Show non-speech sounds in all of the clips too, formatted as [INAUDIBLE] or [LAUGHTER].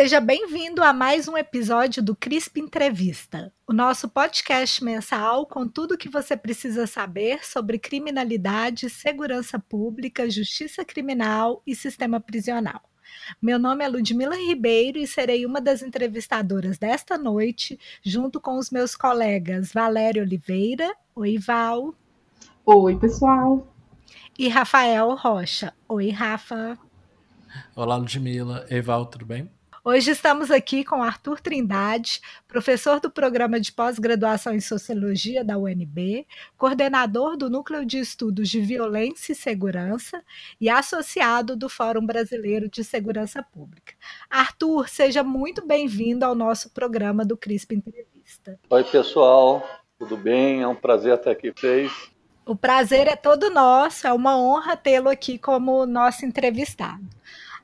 Seja bem-vindo a mais um episódio do CRISP Entrevista, o nosso podcast mensal com tudo o que você precisa saber sobre criminalidade, segurança pública, justiça criminal e sistema prisional. Meu nome é Ludmila Ribeiro e serei uma das entrevistadoras desta noite, junto com os meus colegas Valério Oliveira. Oi, Val. Oi, pessoal. E Rafael Rocha. Oi, Rafa. Olá, Ludmila. Ei, Val, tudo bem? Hoje estamos aqui com Arthur Trindade, professor do programa de pós-graduação em Sociologia da UNB, coordenador do Núcleo de Estudos de Violência e Segurança e associado do Fórum Brasileiro de Segurança Pública. Arthur, seja muito bem-vindo ao nosso programa do CRISP Entrevista. Oi, pessoal, tudo bem? É um prazer estar aqui com vocês. O prazer é todo nosso, é uma honra tê-lo aqui como nosso entrevistado.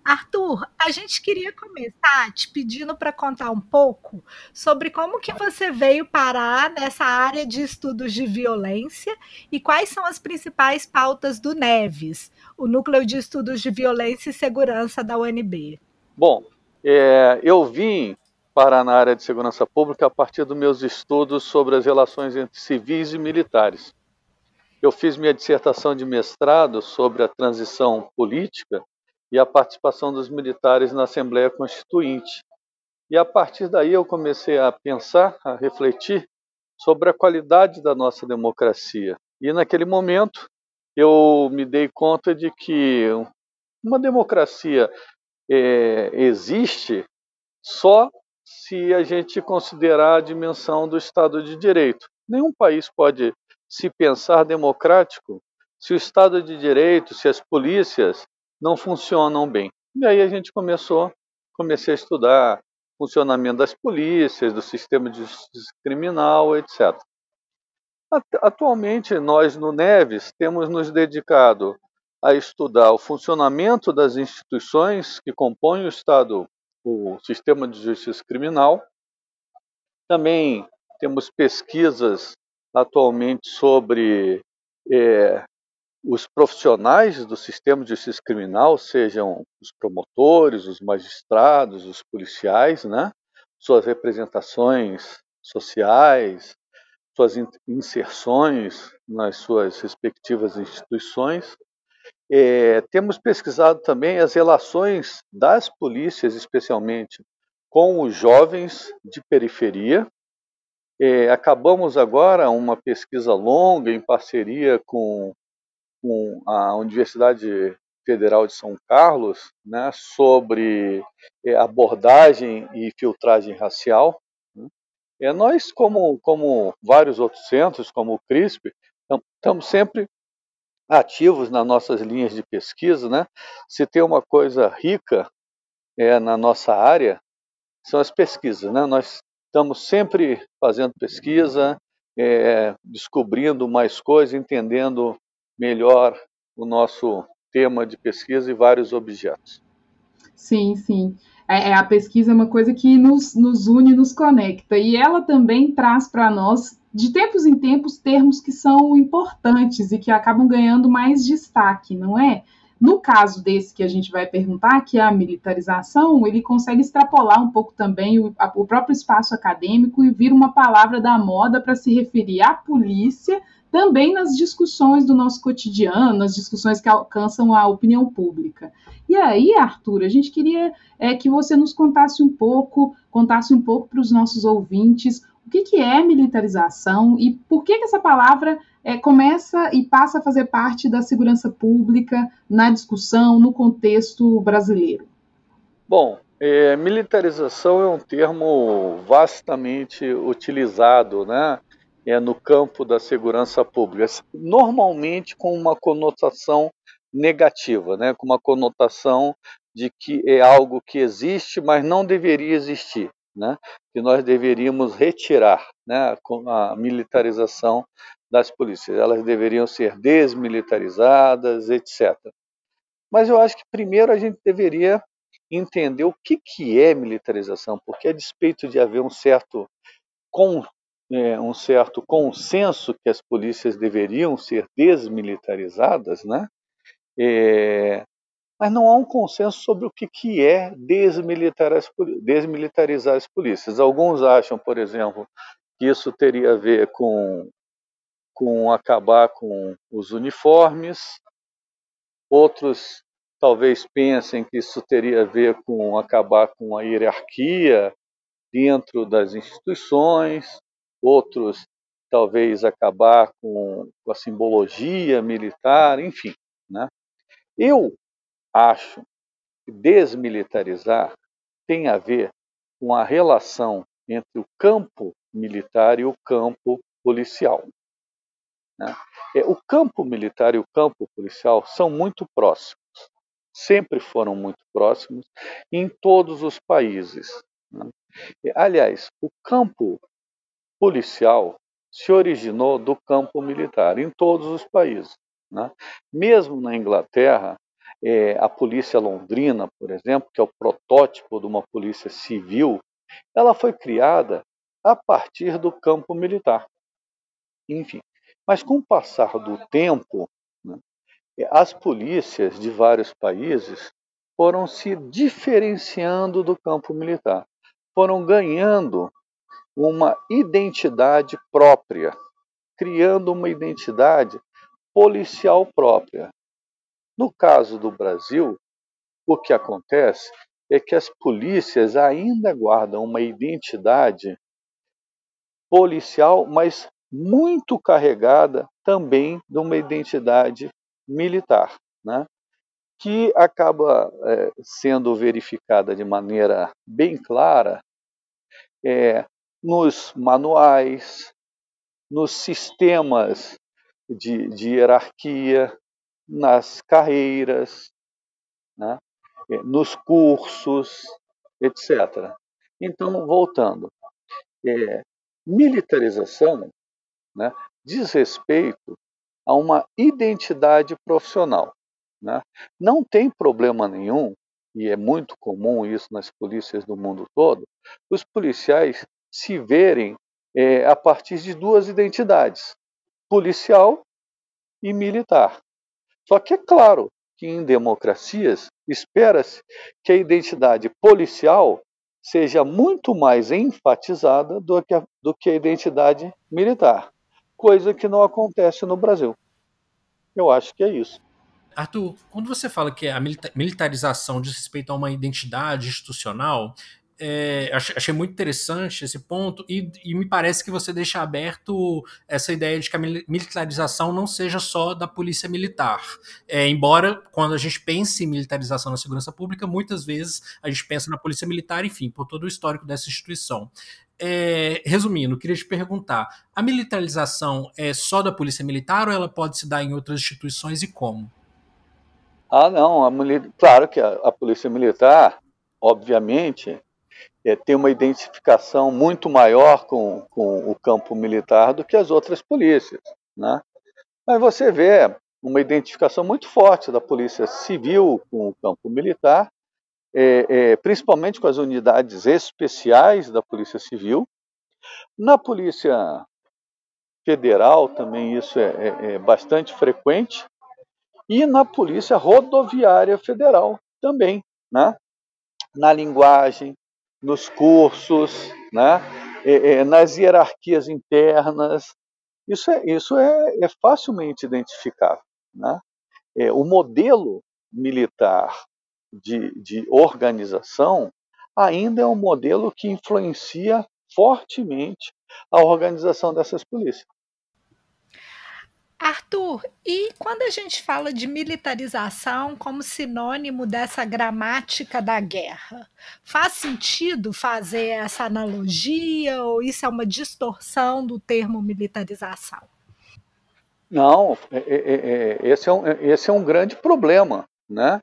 Arthur, a gente queria começar te pedindo para contar um pouco sobre como que você veio parar nessa área de estudos de violência e quais são as principais pautas do NEVES, o Núcleo de Estudos de Violência e Segurança da UNB. Bom, é, eu vim parar na área de segurança pública a partir dos meus estudos sobre as relações entre civis e militares. Eu fiz minha dissertação de mestrado sobre a transição política e a participação dos militares na Assembleia Constituinte. E a partir daí eu comecei a pensar, a refletir sobre a qualidade da nossa democracia. E naquele momento eu me dei conta de que uma democracia é, existe só se a gente considerar a dimensão do Estado de Direito. Nenhum país pode se pensar democrático se o Estado de Direito, se as polícias não funcionam bem. E aí a gente começou, comecei a estudar funcionamento das polícias, do sistema de justiça criminal, etc. Atualmente, nós no Neves temos nos dedicado a estudar o funcionamento das instituições que compõem o Estado, o sistema de justiça criminal. Também temos pesquisas atualmente sobre é, os profissionais do sistema de justiça criminal, sejam os promotores, os magistrados, os policiais, né? suas representações sociais, suas inserções nas suas respectivas instituições. É, temos pesquisado também as relações das polícias, especialmente com os jovens de periferia. É, acabamos agora uma pesquisa longa em parceria com com a Universidade Federal de São Carlos né, sobre eh, abordagem e filtragem racial. Né. É, nós, como, como vários outros centros, como o CRISP, estamos sempre ativos nas nossas linhas de pesquisa. Né? Se tem uma coisa rica é, na nossa área, são as pesquisas. Né? Nós estamos sempre fazendo pesquisa, é, descobrindo mais coisas, entendendo melhor o nosso tema de pesquisa e vários objetos. Sim, sim. É, é, a pesquisa é uma coisa que nos, nos une, nos conecta, e ela também traz para nós, de tempos em tempos, termos que são importantes e que acabam ganhando mais destaque, não é? No caso desse que a gente vai perguntar, que é a militarização, ele consegue extrapolar um pouco também o, a, o próprio espaço acadêmico e vir uma palavra da moda para se referir à polícia também nas discussões do nosso cotidiano, nas discussões que alcançam a opinião pública. E aí, Arthur, a gente queria é, que você nos contasse um pouco, contasse um pouco para os nossos ouvintes o que, que é militarização e por que, que essa palavra é, começa e passa a fazer parte da segurança pública na discussão, no contexto brasileiro. Bom, é, militarização é um termo vastamente utilizado, né? É, no campo da segurança pública, normalmente com uma conotação negativa, né, com uma conotação de que é algo que existe, mas não deveria existir, né, que nós deveríamos retirar né, a militarização das polícias, elas deveriam ser desmilitarizadas, etc. Mas eu acho que primeiro a gente deveria entender o que, que é militarização, porque a despeito de haver um certo é, um certo consenso que as polícias deveriam ser desmilitarizadas, né? É, mas não há um consenso sobre o que, que é desmilitarizar as polícias. Alguns acham, por exemplo, que isso teria a ver com, com acabar com os uniformes, outros talvez pensem que isso teria a ver com acabar com a hierarquia dentro das instituições, outros talvez acabar com, a simbologia militar, enfim. Né? Eu acho que desmilitarizar tem a ver com a relação entre o campo militar e o campo policial. Né? É, o campo militar e o campo policial são muito próximos, sempre foram muito próximos em todos os países. Né? Aliás, o campo policial se originou do campo militar em todos os países. Né? Mesmo na Inglaterra, é, a polícia londrina, por exemplo, que é o protótipo de uma polícia civil, ela foi criada a partir do campo militar. Enfim, mas com o passar do tempo, né, as polícias de vários países foram se diferenciando do campo militar, foram ganhando uma identidade própria, criando uma identidade policial própria. No caso do Brasil, o que acontece é que as polícias ainda guardam uma identidade policial, mas muito carregada também de uma identidade militar, né? que acaba é, sendo verificada de maneira bem clara é, nos manuais, nos sistemas de, de hierarquia, nas carreiras, né? É, nos cursos, etc. Então, voltando, é, militarização né, diz respeito a uma identidade profissional. Né? Não tem problema nenhum, e é muito comum isso nas polícias do mundo todo, os policiais se verem é, a partir de duas identidades, policial e militar. Só que é claro que em democracias espera-se que a identidade policial seja muito mais enfatizada do que a, do que a identidade militar, coisa que não acontece no Brasil. Eu acho que é isso. Arthur, quando você fala que a militarização diz respeito a uma identidade institucional, é, achei muito interessante esse ponto e, e, me parece que você deixa aberto essa ideia de que a militarização não seja só da polícia militar. É, embora, quando a gente pense em militarização na segurança pública, muitas vezes a gente pensa na polícia militar, enfim, por todo o histórico dessa instituição. É, resumindo, queria te perguntar: a militarização é só da polícia militar ou ela pode se dar em outras instituições e como? Ah, não. A, claro que a, a polícia militar, obviamente, é, tem uma identificação muito maior com, com o campo militar do que as outras polícias. Né? Mas você vê uma identificação muito forte da polícia civil com o campo militar, é, é, principalmente com as unidades especiais da polícia civil. Na polícia federal também isso é, é, é bastante frequente e na polícia rodoviária federal também, né? Na linguagem, nos cursos, né? É, é, nas hierarquias internas. Isso é, isso é, é facilmente identificável. Né? É, o modelo militar de, de organização ainda é um modelo que influencia fortemente a organização dessas polícias. Arthur, e quando a gente fala de militarização como sinônimo dessa gramática da guerra, faz sentido fazer essa analogia ou isso é uma distorção do termo militarização? Não, é, é, é, esse, é um, esse é um grande problema. Né?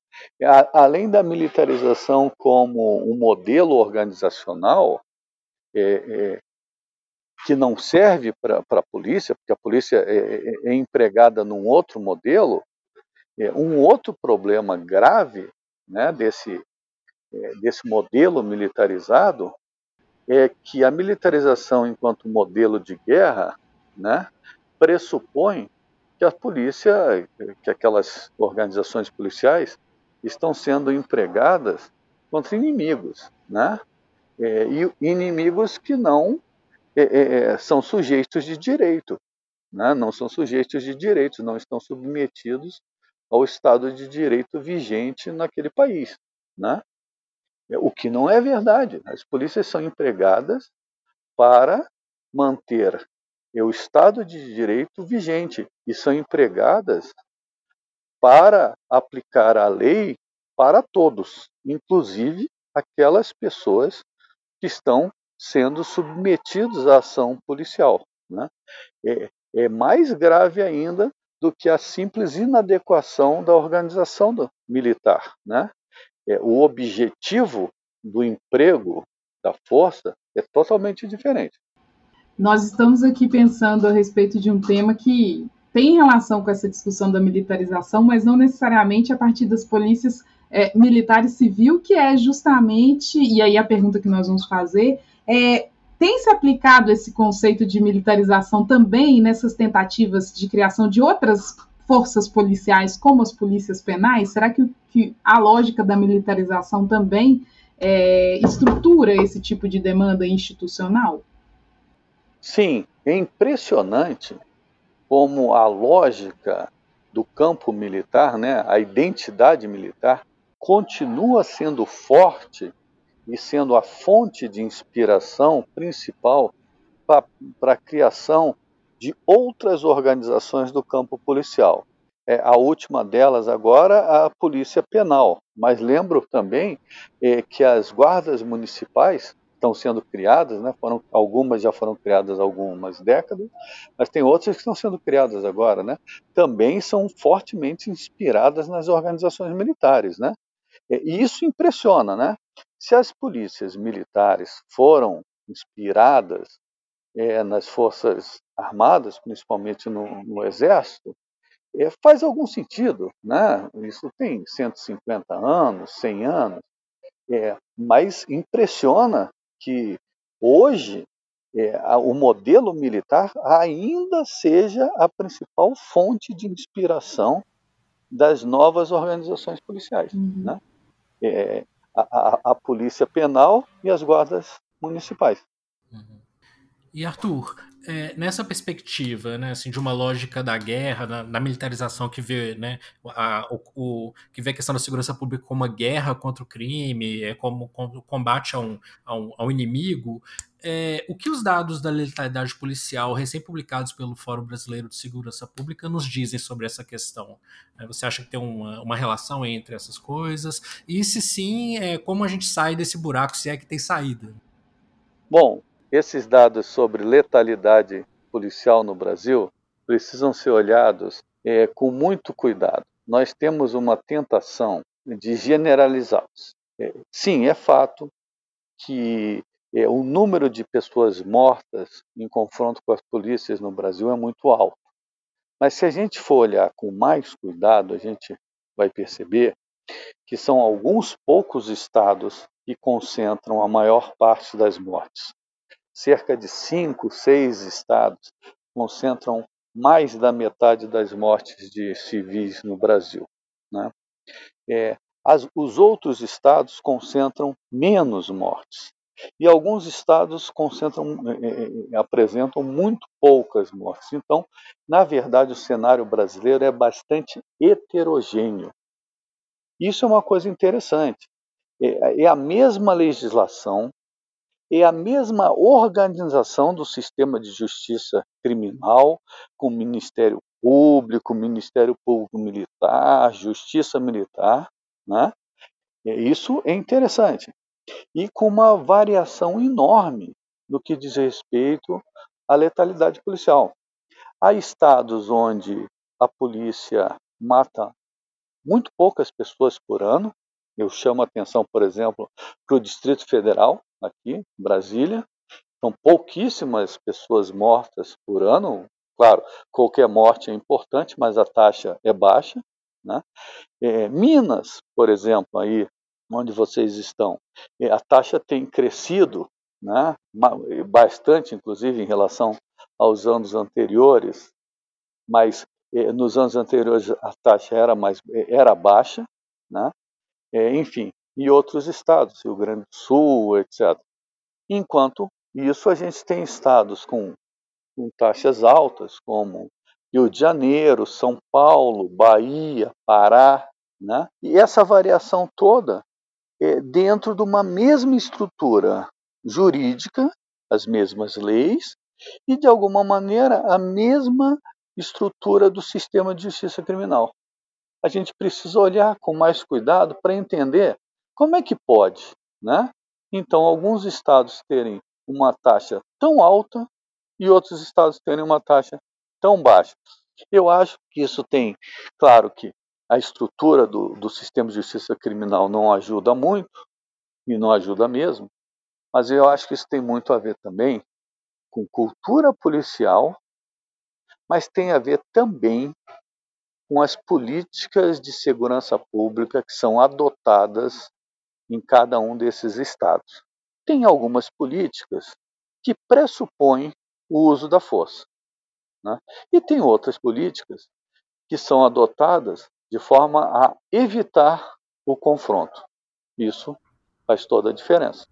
além da militarização como um modelo organizacional, que não serve para a polícia, porque a polícia é, é, é, empregada num outro modelo, é, um outro problema grave né, desse, é, desse modelo militarizado é que a militarização enquanto modelo de guerra né, pressupõe que a polícia, que aquelas organizações policiais estão sendo empregadas contra inimigos, né? É, e inimigos que não é, é, é, são sujeitos de direito, né? não são sujeitos de direitos, não estão submetidos ao Estado de Direito vigente naquele país. Né? O que não é verdade. As polícias são empregadas para manter o Estado de Direito vigente e são empregadas para aplicar a lei para todos, inclusive aquelas pessoas que estão sendo submetidos à ação policial. Né? É, é mais grave ainda do que a simples inadequação da organização do militar. Né? É, o objetivo do emprego da força é totalmente diferente. Nós estamos aqui pensando a respeito de um tema que tem relação com essa discussão da militarização, mas não necessariamente a partir das polícias é, militar e civil, que é justamente, e aí a pergunta que nós vamos fazer é tem se aplicado esse conceito de militarização também nessas tentativas de criação de outras forças policiais, como as polícias penais? Será que, que a lógica da militarização também é, estrutura esse tipo de demanda institucional? Sim, é impressionante como a lógica do campo militar, né, a identidade militar, continua sendo forte e sendo a fonte de inspiração principal para a criação de outras organizações do campo policial. É, a última delas agora, a Polícia Penal. Mas lembro também é, que as guardas municipais estão sendo criadas, né? foram, algumas já foram criadas há algumas décadas, mas tem outras que estão sendo criadas agora, né? também são fortemente inspiradas nas organizações militares. Né? E isso impressiona, né? Se as polícias militares foram inspiradas é, nas forças armadas, principalmente no, no exército, é, faz algum sentido, né? Isso tem 150 anos, 100 anos, é, mas impressiona que hoje é, o modelo militar ainda seja a principal fonte de inspiração das novas organizações policiais. Uhum. Né? A, a, polícia penal e as guardas municipais. Uhum. E Arthur, é, nessa perspectiva, né, assim, de uma lógica da guerra, da militarização que vê, né, a, o, o, que vê a questão da segurança pública como uma guerra contra o crime, é como, como combate a um, a um, a um inimigo, é, o que os dados da letalidade policial recém-publicados pelo Fórum Brasileiro de Segurança Pública nos dizem sobre essa questão? É, você acha que tem uma, uma, relação entre essas coisas? E se sim, é, como a gente sai desse buraco, se é que tem saída? Bom, esses dados sobre letalidade policial no Brasil precisam ser olhados é, com muito cuidado. Nós temos uma tentação de generalizá-los. É, sim, é fato que é, o número de pessoas mortas em confronto com as polícias no Brasil é muito alto. Mas se a gente for olhar com mais cuidado, a gente vai perceber que são alguns poucos estados que concentram a maior parte das mortes. Cerca de cinco, seis estados concentram mais da metade das mortes de civis no Brasil. Né? É, as, os outros estados concentram menos mortes. E alguns estados concentram, eh, apresentam muito poucas mortes. Então, na verdade, o cenário brasileiro é bastante heterogêneo. Isso é uma coisa interessante. É, é a mesma legislação, é a mesma organização do sistema de justiça criminal, com Ministério Público, Ministério Público Militar, Justiça Militar. Né? Isso é interessante e com uma variação enorme no que diz respeito à letalidade policial. Há estados onde a polícia mata muito poucas pessoas por ano. Eu chamo a atenção, por exemplo, para o Distrito Federal, aqui, Brasília. São pouquíssimas pessoas mortas por ano. Claro, qualquer morte é importante, mas a taxa é baixa. Né? É, Minas, por exemplo, aí onde vocês estão. A taxa tem crescido né, bastante, inclusive, em relação aos anos anteriores, mas nos anos anteriores a taxa era, mais, era baixa, né? é, enfim, e outros estados, Rio Grande do Sul, etc. Enquanto isso, a gente tem estados com, com taxas altas, como Rio de Janeiro, São Paulo, Bahia, Pará, né? E essa variação toda é dentro de uma mesma estrutura jurídica, as mesmas leis e de alguma maneira a mesma estrutura do sistema de justiça criminal. A gente precisa olhar com mais cuidado para entender como é que pode, né? Então, alguns estados terem uma taxa tão alta e outros estados terem uma taxa tão baixa. Eu acho que isso tem, claro que a estrutura do, do sistema de justiça criminal não ajuda muito, e não ajuda mesmo, mas eu acho que isso tem muito a ver também com cultura policial, mas tem a ver também com as políticas de segurança pública que são adotadas em cada um desses estados. Tem algumas políticas que pressupõem o uso da força. Né? E tem outras políticas que são adotadas de forma a evitar o confronto. Isso faz toda a diferença.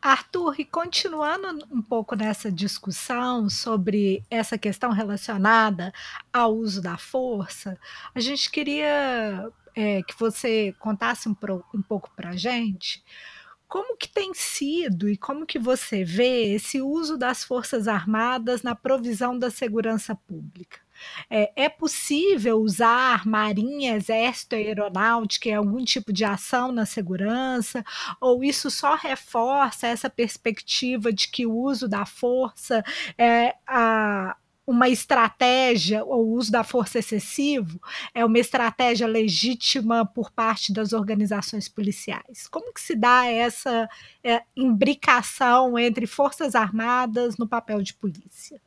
Arthur, e continuando um pouco nessa discussão sobre essa questão relacionada ao uso da força, a gente queria é, que você contasse um, pro, um pouco para a gente como que tem sido e como que você vê esse uso das Forças Armadas na provisão da segurança pública? É, é, possível usar marinha, exército, aeronáutica em algum tipo de ação na segurança? Ou isso só reforça essa perspectiva de que o uso da força é a, uma estratégia, ou o uso da força excessivo, é uma estratégia legítima por parte das organizações policiais? Como que se dá essa é, imbricação entre forças armadas no papel de polícia?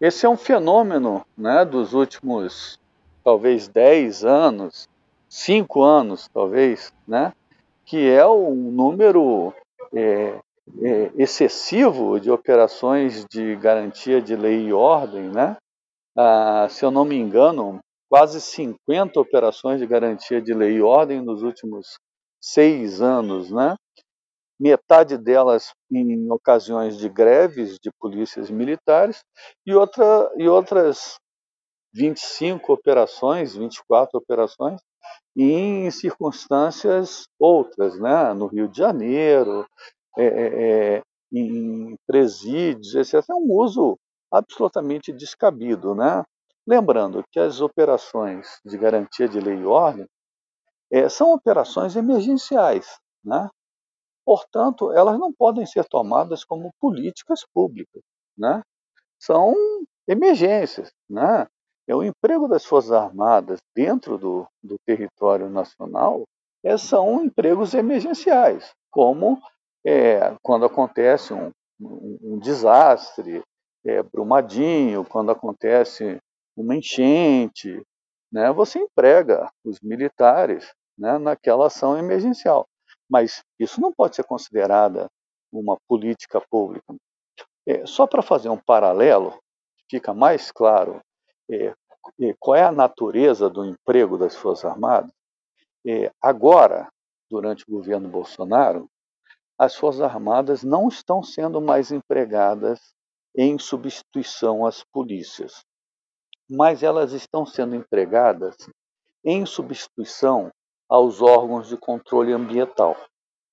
Esse é um fenômeno né, dos últimos, talvez, 10 anos, 5 anos, talvez, né, que é um número é, é, excessivo de operações de garantia de lei e ordem. Né? Ah, se eu não me engano, quase 50 operações de garantia de lei e ordem nos últimos seis anos, né? Metade delas em ocasiões de greves de polícias militares e, outra, e outras 25 operações, 24 operações em circunstâncias outras, né? no Rio de Janeiro, é, é, é em presídios, etc. É um uso absolutamente descabido. Né? Lembrando que as operações de garantia de lei e ordem é, são operações emergenciais. Né? Portanto, elas não podem ser tomadas como políticas públicas, né? São emergências, né? É o emprego das Forças Armadas dentro do, do território nacional é, são empregos emergenciais, como é, quando acontece um, um, um desastre, é, Brumadinho, quando acontece uma enchente, né, você emprega os militares né, naquela ação emergencial. Mas isso não pode ser considerada uma política pública. É, só para fazer um paralelo, fica mais claro é, é, qual é a natureza do emprego das Forças Armadas. É, agora, durante o governo Bolsonaro, as Forças Armadas não estão sendo mais empregadas em substituição às polícias, mas elas estão sendo empregadas em substituição aos órgãos de controle ambiental,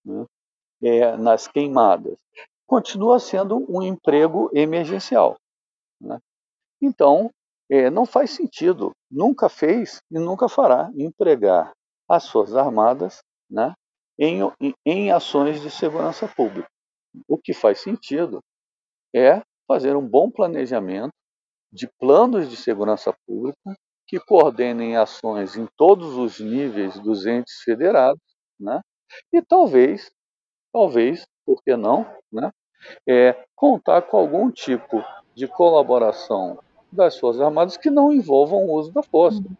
né? é, nas queimadas. Continua sendo um emprego emergencial. Né? Então, é, não faz sentido, nunca fez e nunca fará empregar as Forças Armadas né, em, em, em ações de segurança pública. O que faz sentido é fazer um bom planejamento de planos de segurança pública que coordenem ações em todos os níveis dos entes federados, né? E talvez, talvez, por que não, né? É, contar com algum tipo de colaboração das Forças Armadas que não envolvam o uso da força. Uhum.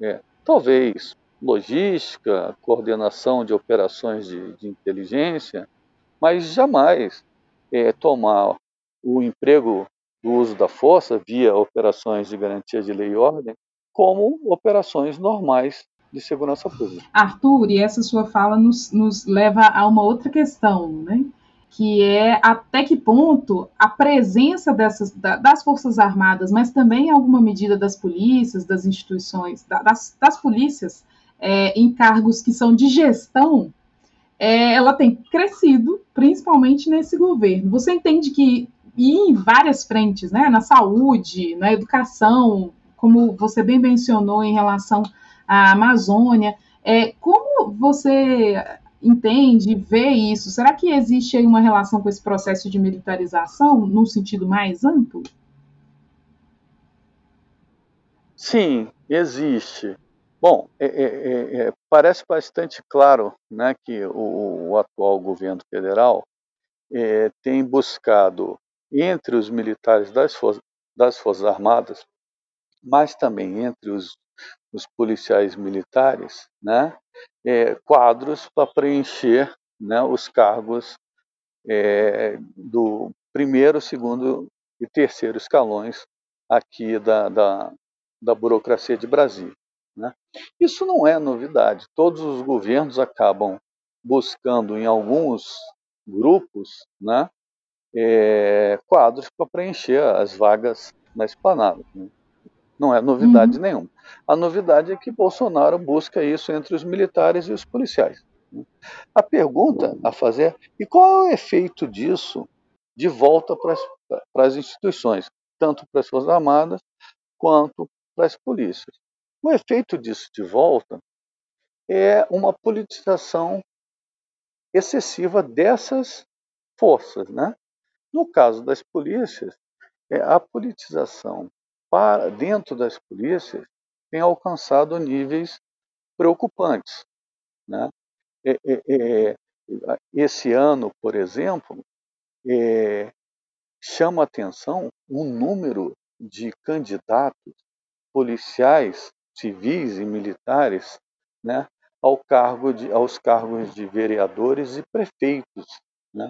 É, talvez logística, coordenação de operações de, de inteligência, mas jamais é, tomar o emprego do uso da força via operações de garantia de lei e ordem como operações normais de segurança pública. Arthur, e essa sua fala nos, nos leva a uma outra questão, né? que é até que ponto a presença dessas, das Forças Armadas, mas também alguma medida das polícias, das instituições, das, das polícias, é, em cargos que são de gestão, é, ela tem crescido, principalmente nesse governo. Você entende que e em várias frentes, né, na saúde, na educação, como você bem mencionou em relação à Amazônia, é, como você entende, vê isso? Será que existe aí uma relação com esse processo de militarização num sentido mais amplo? Sim, existe. Bom, é, é, é, é parece bastante claro né, que o, o atual governo federal é, tem buscado entre os militares das, das Forças Armadas, mas também entre os, os policiais militares, né, é, quadros para preencher né, os cargos é, do primeiro, segundo e terceiro escalões aqui da, da, da burocracia de Brasília. Né? Isso não é novidade. Todos os governos acabam buscando em alguns grupos né, é, quadros para preencher as vagas na esplanada. Né? Não é novidade uhum. nenhuma. A novidade é que Bolsonaro busca isso entre os militares e os policiais. Né? A pergunta a fazer é: e qual é o efeito disso de volta para as, para as instituições, tanto para as Forças Armadas quanto para as polícias? O efeito disso de volta é uma politização excessiva dessas forças, né? No caso das polícias, é, a politização para dentro das polícias tem alcançado níveis preocupantes. Né? É, é, é, esse ano, por exemplo, é, chama atenção o número de candidatos policiais, civis e militares né, ao cargo de, aos cargos de vereadores e prefeitos. Né?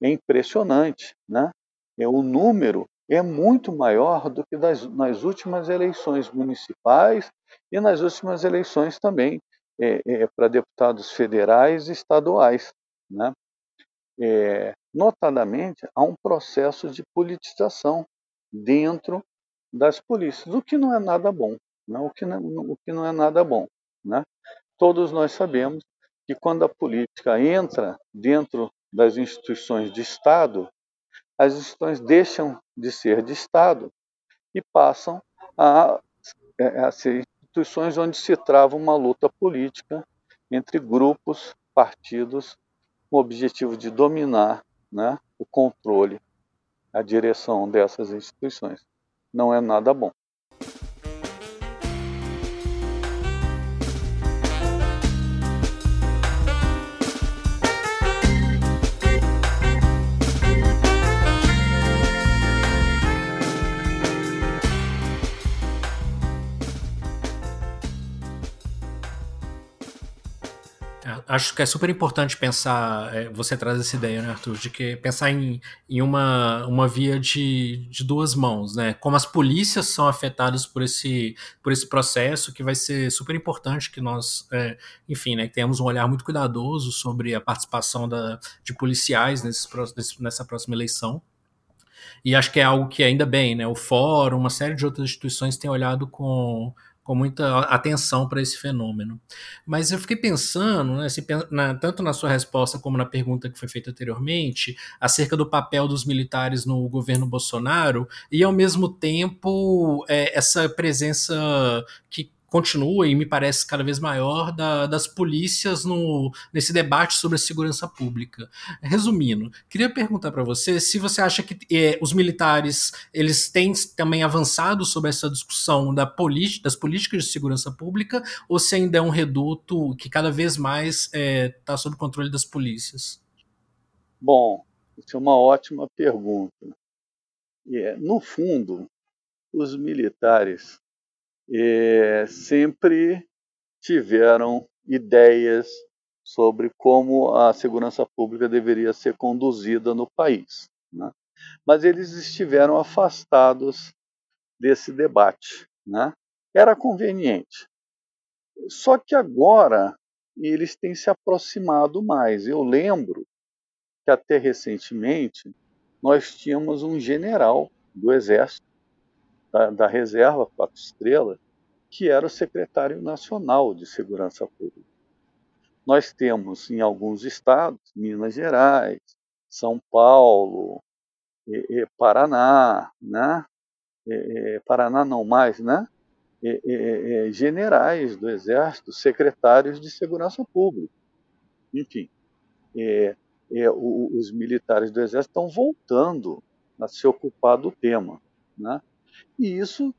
é impressionante, né? É, o número é muito maior do que das, nas últimas eleições municipais e nas últimas eleições também é, é, para deputados federais e estaduais, né? É, notadamente, há um processo de politização dentro das polícias, o que não é nada bom, né? o, que não, o que não é nada bom. Né? Todos nós sabemos que quando a política entra dentro das instituições de Estado, as instituições deixam de ser de Estado e passam a, é, a ser instituições onde se trava uma luta política entre grupos, partidos, com o objetivo de dominar né, o controle, a direção dessas instituições. Não é nada bom. Acho que é super importante pensar, é, você traz essa ideia, né, Arthur, de que pensar em, em uma, uma via de, de duas mãos, né? Como as polícias são afetadas por esse, por esse processo, que vai ser super importante que nós, é, enfim, né, que tenhamos um olhar muito cuidadoso sobre a participação da, de policiais nesse, nessa próxima eleição. E acho que é algo que ainda bem, né? O Fórum, uma série de outras instituições têm olhado com com muita atenção para esse fenômeno. Mas eu fiquei pensando, né, se, na, tanto na sua resposta como na pergunta que foi feita anteriormente, acerca do papel dos militares no governo Bolsonaro, e ao mesmo tempo é, essa presença que continua e me parece cada vez maior da, das polícias no, nesse debate sobre a segurança pública. Resumindo, queria perguntar para você se você acha que é, os militares eles têm também avançado sobre essa discussão da das políticas de segurança pública ou se ainda é um reduto que cada vez mais está é, tá sob controle das polícias? Bom, isso é uma ótima pergunta. É, no fundo, os militares é, sempre tiveram ideias sobre como a segurança pública deveria ser conduzida no país. Né? Mas eles estiveram afastados desse debate. Né? Era conveniente. Só que agora eles têm se aproximado mais. Eu lembro que até recentemente nós tínhamos um general do Exército, da, da Reserva Quatro Estrelas, que era o secretário nacional de Segurança Pública. Nós temos em alguns estados, Minas Gerais, São Paulo, e, e Paraná, né? E, Paraná não mais, né? generais do Exército, secretários de Segurança Pública. Enfim, os militares do Exército estão voltando a se ocupar do tema. Né? E isso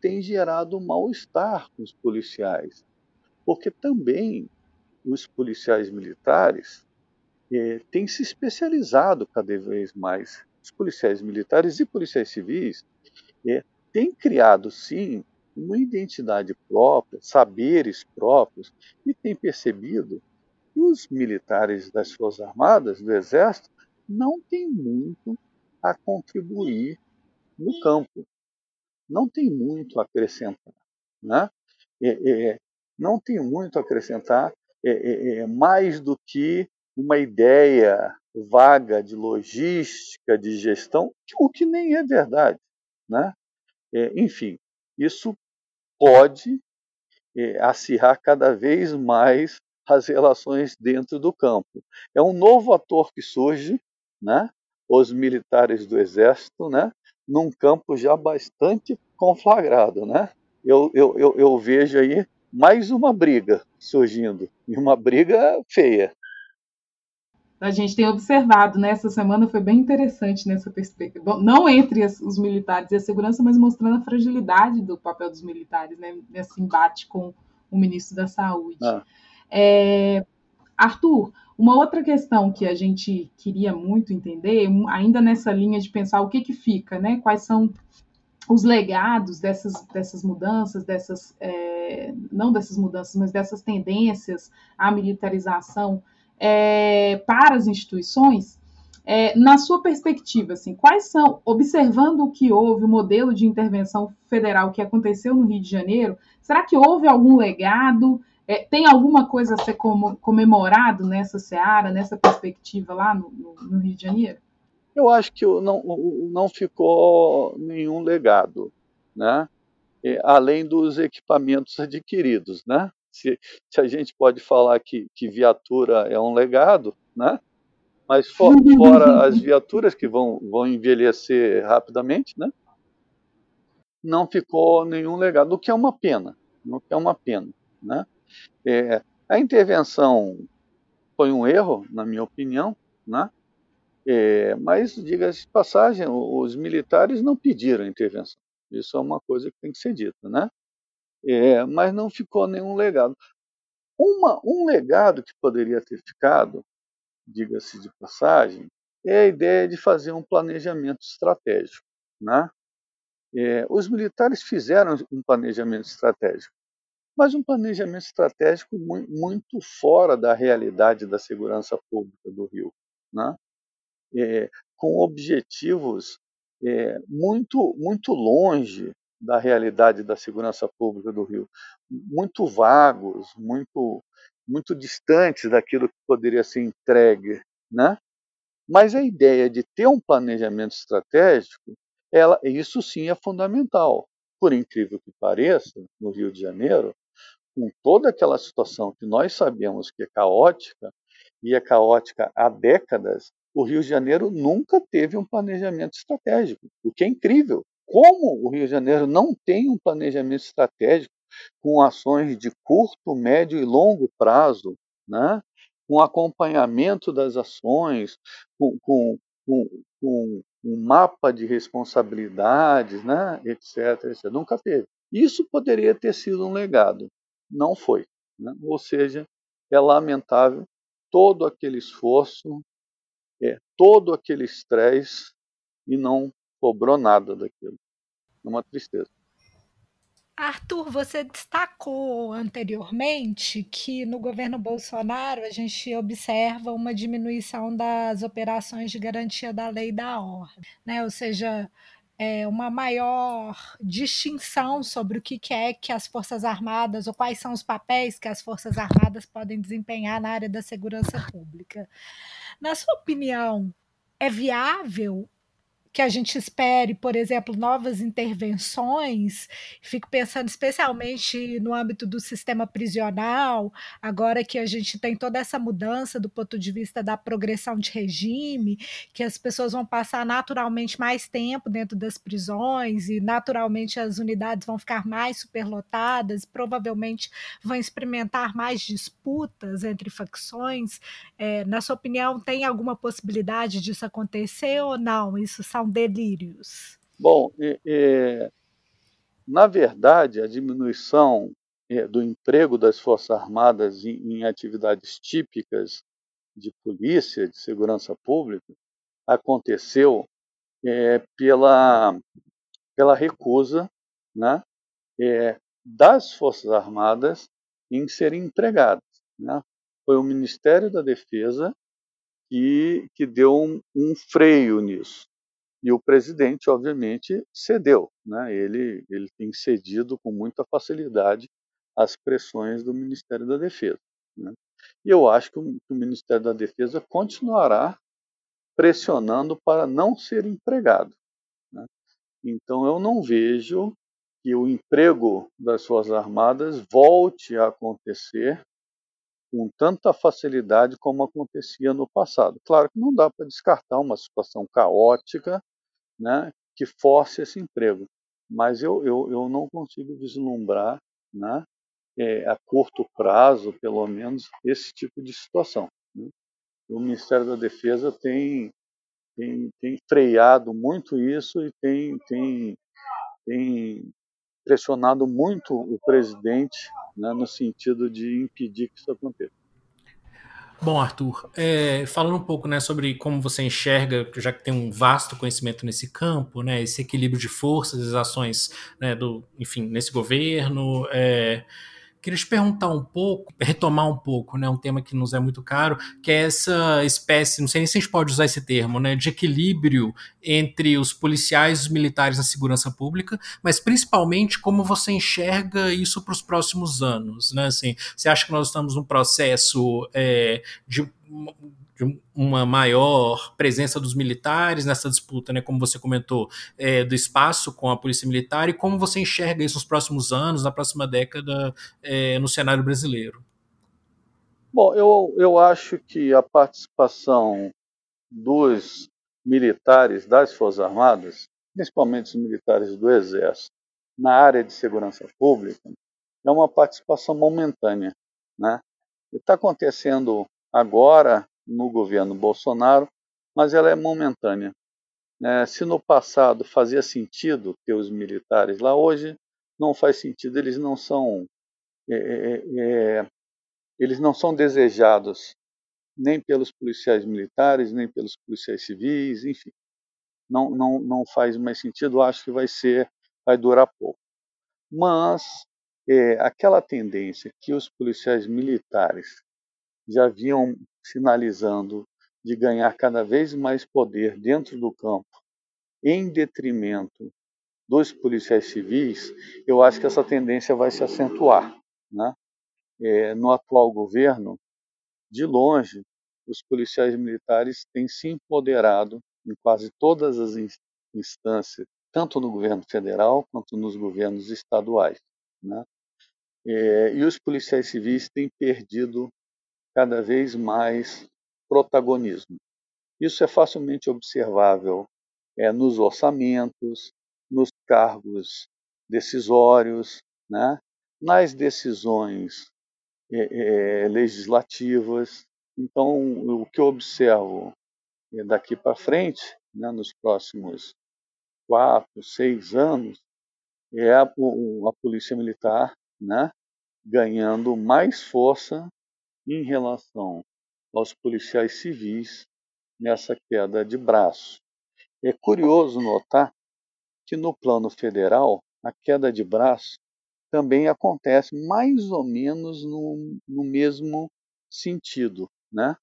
tem gerado mal-estar com os policiais, porque também os policiais militares eh, têm se especializado cada vez mais. Os policiais militares e policiais civis eh, têm criado, sim, uma identidade própria, saberes próprios, e têm percebido que os militares das Forças Armadas, do Exército, não têm muito a contribuir no campo, não tem muito a acrescentar. Né? É, é, não tem muito a acrescentar é, é, é, mais do que uma ideia vaga de logística, de gestão, o que nem é verdade. Né? É, enfim, isso pode acirrar cada vez mais as relações dentro do campo. É um novo ator que surge, né? os militares do Exército, né? Num campo já bastante conflagrado. Né? Eu, eu, eu, eu vejo aí mais uma briga surgindo, e uma briga feia. A gente tem observado, né? Essa semana foi bem interessante nessa perspectiva. Bom, não entre os militares e a segurança, mas mostrando a fragilidade do papel dos militares, né? Nesse embate com o ministro da Saúde. Ah. É, Arthur, uma outra questão que a gente queria muito entender, ainda nessa linha de pensar o que, que fica, né? Quais são os legados dessas, dessas mudanças, dessas é, não dessas mudanças, mas dessas tendências à militarização é, para as instituições, é, na sua perspectiva, assim, quais são, observando o que houve, o modelo de intervenção federal que aconteceu no Rio de Janeiro, será que houve algum legado? É, tem alguma coisa a ser comemorado nessa seara, nessa perspectiva lá no, no, no Rio de Janeiro? Eu acho que não, não ficou nenhum legado, né? além dos equipamentos adquiridos, né? Se, se, a gente pode falar que, que viatura é um legado, né? Mas for, fora [LAUGHS] as viaturas que vão, vão envelhecer rapidamente, né? Não ficou nenhum legado, o que é uma pena, o que é uma pena, né? É, a intervenção foi um erro, na minha opinião, né? É, mas, diga-se de passagem, os militares não pediram intervenção. Isso é uma coisa que tem que ser dita, né? É, mas não ficou nenhum legado. Uma, um legado que poderia ter ficado, diga-se de passagem, é a ideia de fazer um planejamento estratégico. Né? É, os militares fizeram um planejamento estratégico, mas um planejamento estratégico muito fora da realidade da segurança pública do Rio, né? É, com objetivos é, muito, muito longe da realidade da segurança pública do Rio, muito vagos, muito, muito distantes daquilo que poderia ser entregue, né? Mas a ideia de ter um planejamento estratégico, ela, isso sim é fundamental. Por incrível que pareça, no Rio de Janeiro, com toda aquela situação que nós sabemos que é caótica, e é caótica há décadas, o Rio de Janeiro nunca teve um planejamento estratégico, o que é incrível. Como o Rio de Janeiro não tem um planejamento estratégico com ações de curto, médio e longo prazo, né? com acompanhamento das ações, com, com, com, com um mapa de responsabilidades, né? etc, etc. Nunca teve. Isso poderia ter sido um legado. Não foi. Né? Ou seja, é lamentável todo aquele esforço, é, todo aquele estresse e não cobrou nada daquilo. É uma tristeza. Arthur, você destacou anteriormente que no governo Bolsonaro a gente observa uma diminuição das operações de garantia da lei da ordem, né? Ou seja, é, uma maior distinção sobre o que é que as Forças Armadas, ou quais são os papéis que as Forças Armadas podem desempenhar na área da segurança pública. Na sua opinião, é viável que a gente espere, por exemplo, novas intervenções. Fico pensando especialmente no âmbito do sistema prisional, agora que a gente tem toda essa mudança do ponto de vista da progressão de regime, que as pessoas vão passar naturalmente mais tempo dentro das prisões e naturalmente as unidades vão ficar mais superlotadas, provavelmente vão experimentar mais disputas entre facções. É, na sua opinião, tem alguma possibilidade disso acontecer ou não? Isso são delírios? Bom, é, é, na verdade, a diminuição é, do emprego das Forças Armadas em, em atividades típicas de polícia, de segurança pública, aconteceu é, pela, pela recusa né, é, das Forças Armadas em serem empregadas. Né? Foi o Ministério da Defesa que, que deu um, um freio nisso. E o presidente, obviamente, cedeu. Né? Ele, ele tem cedido com muita facilidade às pressões do Ministério da Defesa. Né? E eu acho que o, que o Ministério da Defesa continuará pressionando para não ser empregado. Né? Então, eu não vejo que o emprego das Forças Armadas volte a acontecer com tanta facilidade como acontecia no passado. Claro que não dá para descartar uma situação caótica né, que force esse emprego. Mas eu, eu, eu não consigo vislumbrar, né, é, a curto prazo, pelo menos, esse tipo de situação. Né? O Ministério da Defesa tem, tem, tem freado muito isso e tem, tem, tem pressionado muito o presidente né, no sentido de impedir que isso aconteça. Bom, Arthur, é, falando um pouco né, sobre como você enxerga, já que tem um vasto conhecimento nesse campo, né, esse equilíbrio de forças, as ações né, do, enfim, nesse governo, é, Queria te perguntar um pouco, retomar um pouco, né, um tema que nos é muito caro, que é essa espécie, não sei nem se a gente pode usar esse termo, né, de equilíbrio entre os policiais e os militares na segurança pública, mas principalmente como você enxerga isso para os próximos anos, né, assim, você acha que nós estamos num processo é, de uma maior presença dos militares nessa disputa, né, como você comentou, é, do espaço com a polícia militar e como você enxerga isso nos próximos anos, na próxima década, é, no cenário brasileiro? Bom, eu, eu acho que a participação dos militares das Forças Armadas, principalmente os militares do Exército, na área de segurança pública, é uma participação momentânea. Né? Está acontecendo agora no governo Bolsonaro, mas ela é momentânea. É, se no passado fazia sentido ter os militares lá, hoje não faz sentido, eles não são é, é, é, eles não são desejados nem pelos policiais militares, nem pelos policiais civis, enfim. Não, não, não faz mais sentido, acho que vai ser, vai durar pouco. Mas é, aquela tendência que os policiais militares já vinham sinalizando de ganhar cada vez mais poder dentro do campo, em detrimento dos policiais civis, eu acho que essa tendência vai se acentuar. Né? É, no atual governo, de longe, os policiais militares têm se empoderado em quase todas as instâncias, tanto no governo federal quanto nos governos estaduais. Né? É, e os policiais civis têm perdido cada vez mais protagonismo. Isso é facilmente observável é, nos orçamentos, nos cargos decisórios, né? nas decisões é, é, legislativas. Então, o que eu observo é, daqui para frente, né, nos próximos quatro, seis anos, é a, a Polícia Militar né, ganhando mais força em relação aos policiais civis nessa queda de braço. É curioso notar que no plano federal a queda de braço também acontece mais ou menos no, no mesmo sentido, né?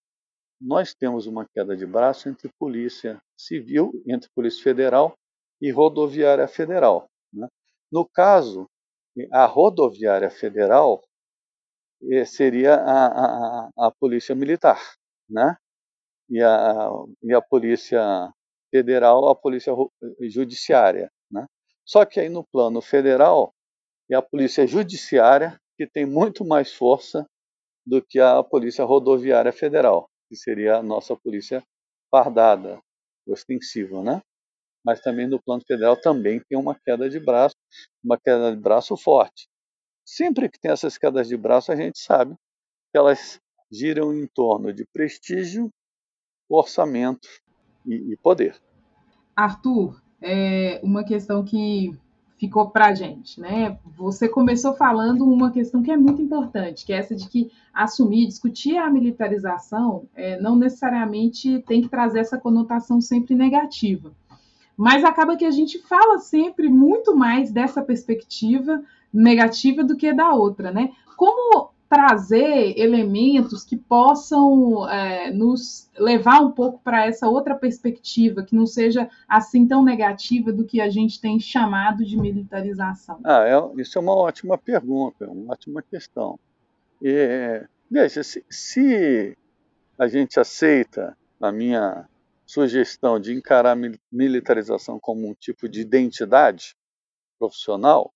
Nós temos uma queda de braço entre polícia civil, entre polícia federal e Rodoviária Federal. Né? No caso, a Rodoviária Federal seria a, a, a Polícia Militar, né? e, a, e a Polícia Federal, a Polícia Judiciária. Né? Só que aí no plano federal, é a Polícia Judiciária que tem muito mais força do que a Polícia Rodoviária Federal, que seria a nossa Polícia Fardada, ostensiva, né? Mas também no plano federal também tem uma queda de braço, uma queda de braço forte. Sempre que tem essas quedas de braço, a gente sabe que elas giram em torno de prestígio, orçamento e, e poder. Arthur, é uma questão que ficou para a gente, né? Você começou falando uma questão que é muito importante, que é essa de que assumir, discutir a militarização é, não necessariamente tem que trazer essa conotação sempre negativa. Mas acaba que a gente fala sempre muito mais dessa perspectiva negativa do que da outra, né? Como trazer elementos que possam é, nos levar um pouco para essa outra perspectiva, que não seja assim tão negativa do que a gente tem chamado de militarização? Ah, é, isso é uma ótima pergunta, é uma ótima questão. E, veja, se, se a gente aceita a minha sugestão de encarar a militarização como um tipo de identidade profissional,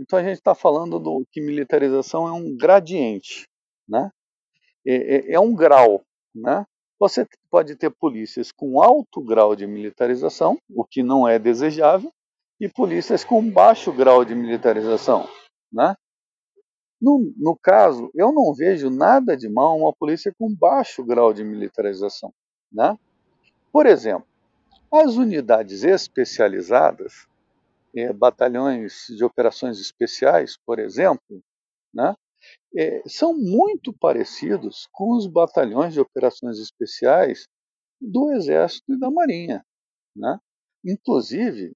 então a gente está falando do que militarização é um gradiente, né? É, é, é, um grau, né? Você pode ter polícias com alto grau de militarização, o que não é desejável, e polícias com baixo grau de militarização, né? No, no caso, eu não vejo nada de mal uma polícia com baixo grau de militarização, né? Por exemplo, as unidades especializadas é, batalhões de operações especiais, por exemplo, né, é, são muito parecidos com os batalhões de operações especiais do Exército e da Marinha. Né? Inclusive,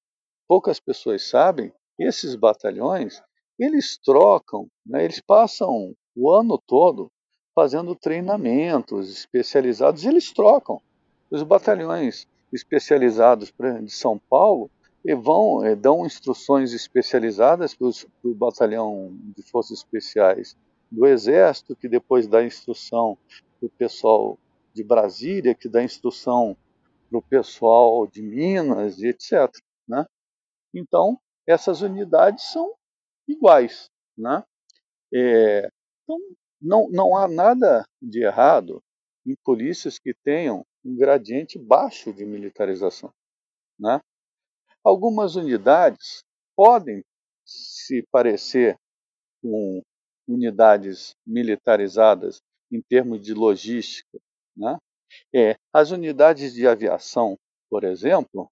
poucas pessoas sabem, esses batalhões eles trocam, né, eles passam o ano todo fazendo treinamentos especializados, eles trocam. Os batalhões especializados de São Paulo e vão é, dão instruções especializadas para o batalhão de forças especiais do Exército, que depois dá instrução para o pessoal de Brasília, que dá instrução para o pessoal de Minas e etc. Né? Então, essas unidades são iguais. Né? É, então, não, não há nada de errado em polícias que tenham um gradiente baixo de militarização. Né? Algumas unidades podem se parecer com unidades militarizadas em termos de logística. Né? É, as unidades de aviação, por exemplo,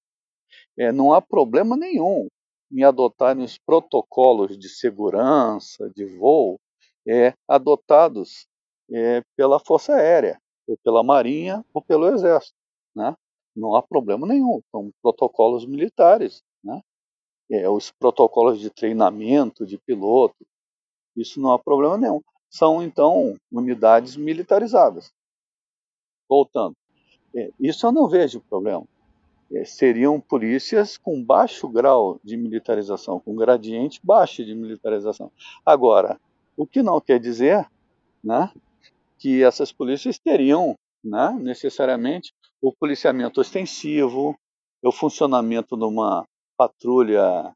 é, não há problema nenhum em adotarem os protocolos de segurança de voo é, adotados é, pela Força Aérea, ou pela Marinha, ou pelo Exército. Né? Não há problema nenhum. São protocolos militares, né? É, os protocolos de treinamento de piloto, isso não há problema nenhum. São, então, unidades militarizadas. Voltando, é, isso eu não vejo problema. É, seriam polícias com baixo grau de militarização, com gradiente baixo de militarização. Agora, o que não quer dizer né, que essas polícias teriam né, necessariamente o policiamento ostensivo, o funcionamento de uma patrulha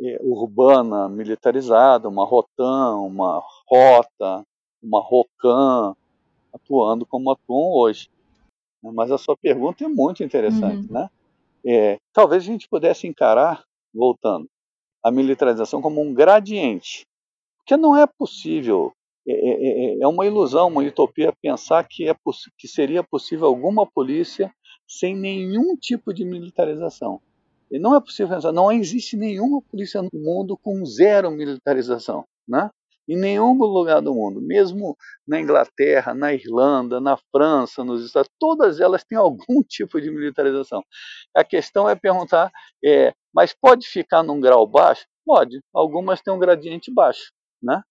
eh, urbana militarizada, uma ROTAM, uma ROTA, uma ROCAM, atuando como atuam hoje. Mas a sua pergunta é muito interessante, uhum. né? É, talvez a gente pudesse encarar, voltando, a militarização como um gradiente, porque não é possível é, é, é, é uma ilusão, uma utopia pensar que, é que seria possível alguma polícia sem nenhum tipo de militarização. E não é possível pensar, não existe nenhuma polícia no mundo com zero militarização, né? Em nenhum lugar do mundo, mesmo na Inglaterra, na Irlanda, na França, nos Estados todas elas têm [LAUGHS] algum tipo de militarização. A questão é perguntar, é, mas pode ficar num grau baixo? Pode. Algumas têm um gradiente baixo, né?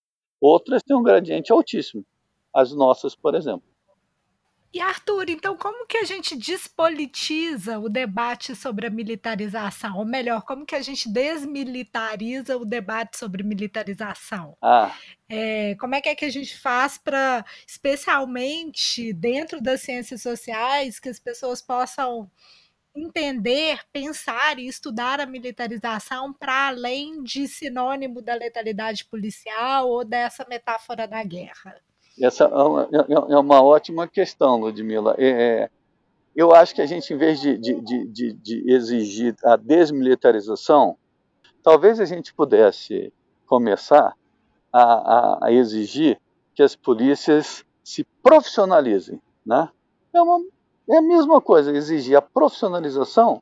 Outras têm um gradiente altíssimo. As nossas, por exemplo. E Arthur, então como que a gente despolitiza o debate sobre a militarização? Ou melhor, como que a gente desmilitariza o debate sobre militarização? Ah. É, como é que, é que a gente faz para, especialmente dentro das ciências sociais, que as pessoas possam entender, pensar e estudar a militarização para além de sinônimo da letalidade policial ou dessa metáfora da guerra? Essa é uma, é, é, é ótima questão, Ludmila. É, eu acho que a gente, em vez de, de, de, de, exigir a desmilitarização, talvez a gente pudesse começar a, a, a exigir que as polícias se profissionalizem. Né? É, uma, é a mesma coisa, exigir a profissionalização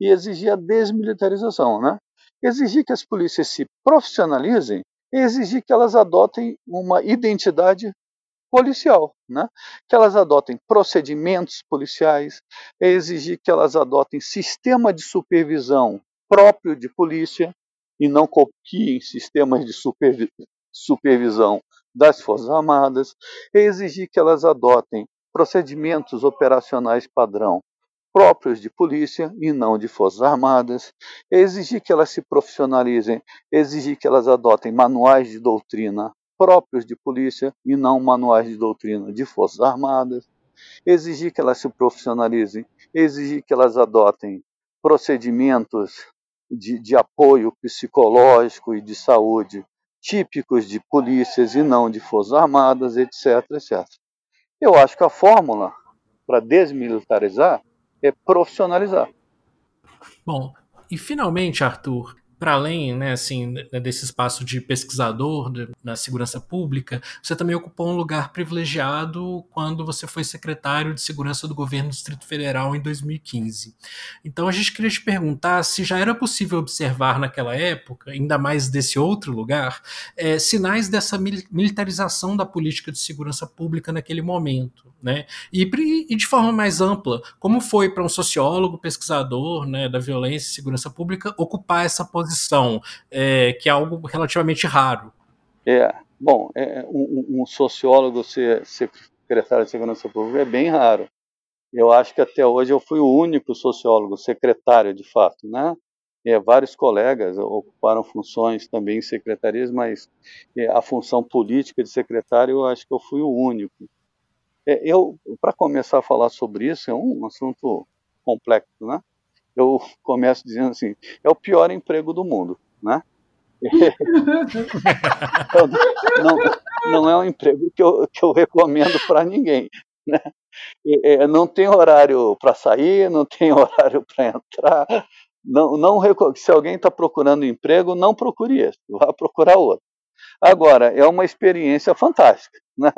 e exigir a desmilitarização. Né? Exigir que as polícias se profissionalizem e exigir que elas adotem uma identidade policial, né? que elas adotem procedimentos policiais, é exigir que elas adotem sistema de supervisão próprio de polícia e não copiem sistemas de supervi supervisão das Forças Armadas, é exigir que elas adotem procedimentos operacionais padrão próprios de polícia e não de Forças Armadas, exigir que elas se profissionalizem, exigir que elas adotem manuais de doutrina próprios de polícia e não manuais de doutrina de Forças Armadas, exigir que elas se profissionalizem, exigir que elas adotem procedimentos de, de apoio psicológico e de saúde típicos de polícias e não de Forças Armadas, etc, etc. Eu acho que a fórmula para desmilitarizar é profissionalizar. Bom, e finalmente, Arthur, para além né, assim, né, desse espaço de pesquisador de, na segurança pública, você também ocupou um lugar privilegiado quando você foi secretário de segurança do governo do Distrito Federal em 2015. Então a gente queria te perguntar se já era possível observar naquela época, ainda mais desse outro lugar, é, sinais dessa militarização da política de segurança pública naquele momento. Né? E, e de forma mais ampla, como foi para um sociólogo, pesquisador né, da violência e segurança pública ocupar essa posição? é, que é algo relativamente raro. É, bom, é, um, um, sociólogo ser secretário de Segurança Pública é bem raro. Eu acho que até hoje eu fui o único sociólogo secretário, de fato, né? É, vários colegas ocuparam funções também em secretarias, mas é, a função política de secretário eu acho que eu fui o único. É, eu, para começar a falar sobre isso, é um assunto complexo, né? eu [LAUGHS] começo dizendo assim, é o pior emprego do mundo, né? [LAUGHS] Não, não é um emprego que eu, que eu recomendo para ninguém, né? É, não tem horário para sair, não tem horário para entrar, não, não se alguém está procurando emprego, não procure esse, vá procurar outro. Agora, é uma experiência fantástica, né?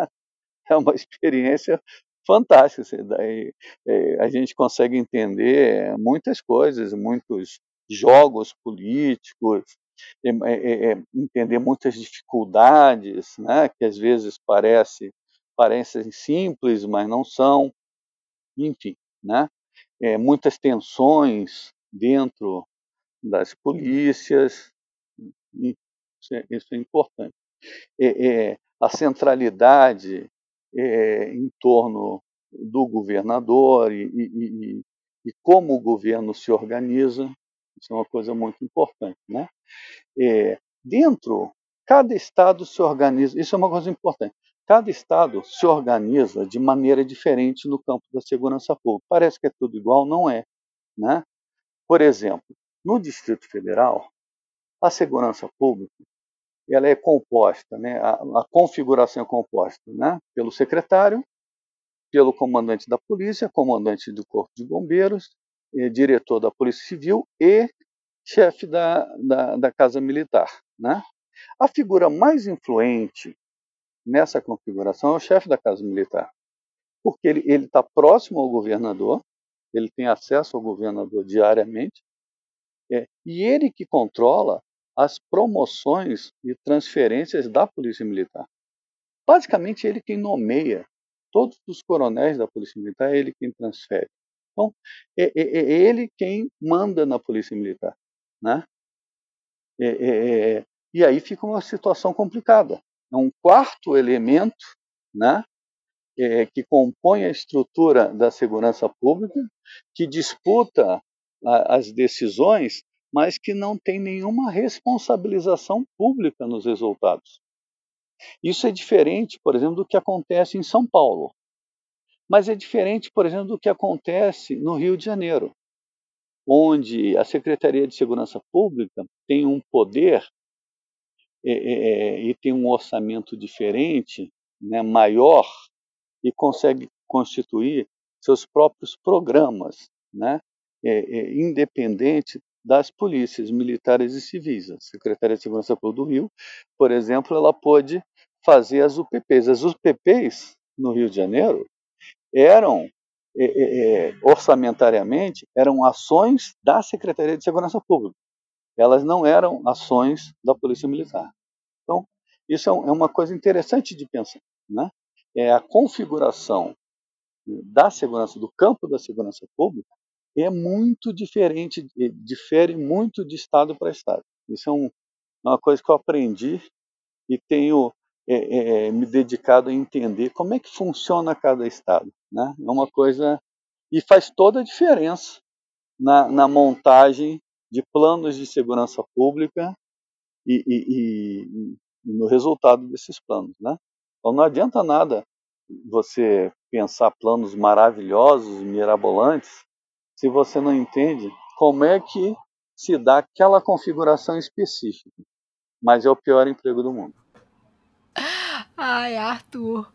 [LAUGHS] É uma experiência fantástico. Assim, daí, é, a gente consegue entender muitas coisas, muitos jogos políticos, é, é, é, entender muitas dificuldades, né, que às vezes parece, parecem simples, mas não são. Enfim, né, é, muitas tensões dentro das polícias, isso é, isso é importante. É, a centralidade é, em torno do governador e, e, e, como o governo se organiza. Isso é uma coisa muito importante. Né? É, dentro, cada estado se organiza, isso é uma coisa importante. Cada estado se organiza de maneira diferente no campo da segurança pública. Parece que é tudo igual, não é. Né? Por exemplo, no Distrito Federal, a segurança pública ela é composta, né, a, a configuração é composta né, pelo secretário, pelo comandante da polícia, comandante do Corpo de Bombeiros, eh, diretor da Polícia Civil e chefe da, da, da Casa Militar. Né? A figura mais influente nessa configuração é o chefe da Casa Militar, porque ele está próximo ao governador, ele tem acesso ao governador diariamente, é, e ele que controla as promoções e transferências da Polícia Militar. Basicamente, ele quem nomeia todos os coronéis da Polícia Militar, é ele quem transfere. Então, é, é, é ele quem manda na Polícia Militar. Né? É, é, é, e aí fica uma situação complicada. É um quarto elemento né, é, que compõe a estrutura da segurança pública, que disputa a, as decisões, mas que não tem nenhuma responsabilização pública nos resultados. Isso é diferente, por exemplo, do que acontece em São Paulo, mas é diferente, por exemplo, do que acontece no Rio de Janeiro, onde a Secretaria de Segurança Pública tem um poder é, é, e tem um orçamento diferente, né, maior, e consegue constituir seus próprios programas, né, é, é, independente das polícias militares e civis. A Secretaria de Segurança Pública do Rio, por exemplo, ela pôde fazer as UPPs. As UPPs no Rio de Janeiro eram é, é, orçamentariamente eram ações da Secretaria de Segurança Pública. Elas não eram ações da Polícia Militar. Então, isso é, é uma coisa interessante de pensar, né? É a configuração da segurança do campo da segurança pública é muito diferente, difere muito de estado para estado. Isso é um, uma coisa que eu aprendi e tenho é, é, me dedicado a entender como é que funciona cada estado. Né? É uma coisa e faz toda a diferença na, na montagem de planos de segurança pública e, e, e, e, no resultado desses planos. Né? Então não adianta nada você pensar planos maravilhosos, mirabolantes, se você não entende como é que se dá aquela configuração específica. Mas é o pior emprego do mundo. Ai, Arthur.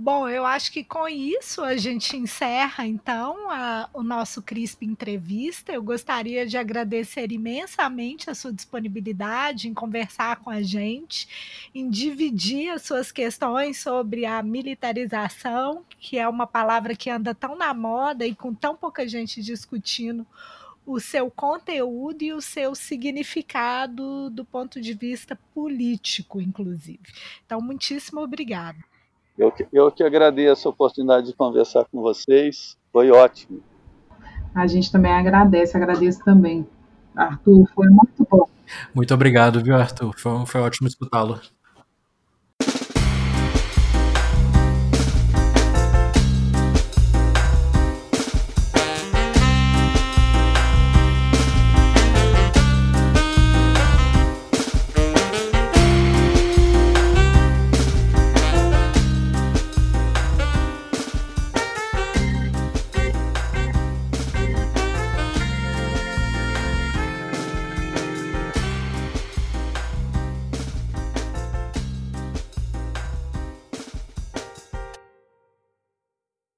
Bom, eu acho que com isso a gente encerra então a, o nosso CRISP Entrevista. Eu gostaria de agradecer imensamente a sua disponibilidade em conversar com a gente, em dividir as suas questões sobre a militarização, que é uma palavra que anda tão na moda e com tão pouca gente discutindo o seu conteúdo e o seu significado do ponto de vista político, inclusive. Então, muitíssimo obrigada. Eu que, eu que agradeço a oportunidade de conversar com vocês, foi ótimo. A gente também agradece, agradeço também. Arthur, foi muito bom. Muito obrigado, viu, Arthur? Foi, foi ótimo escutá-lo.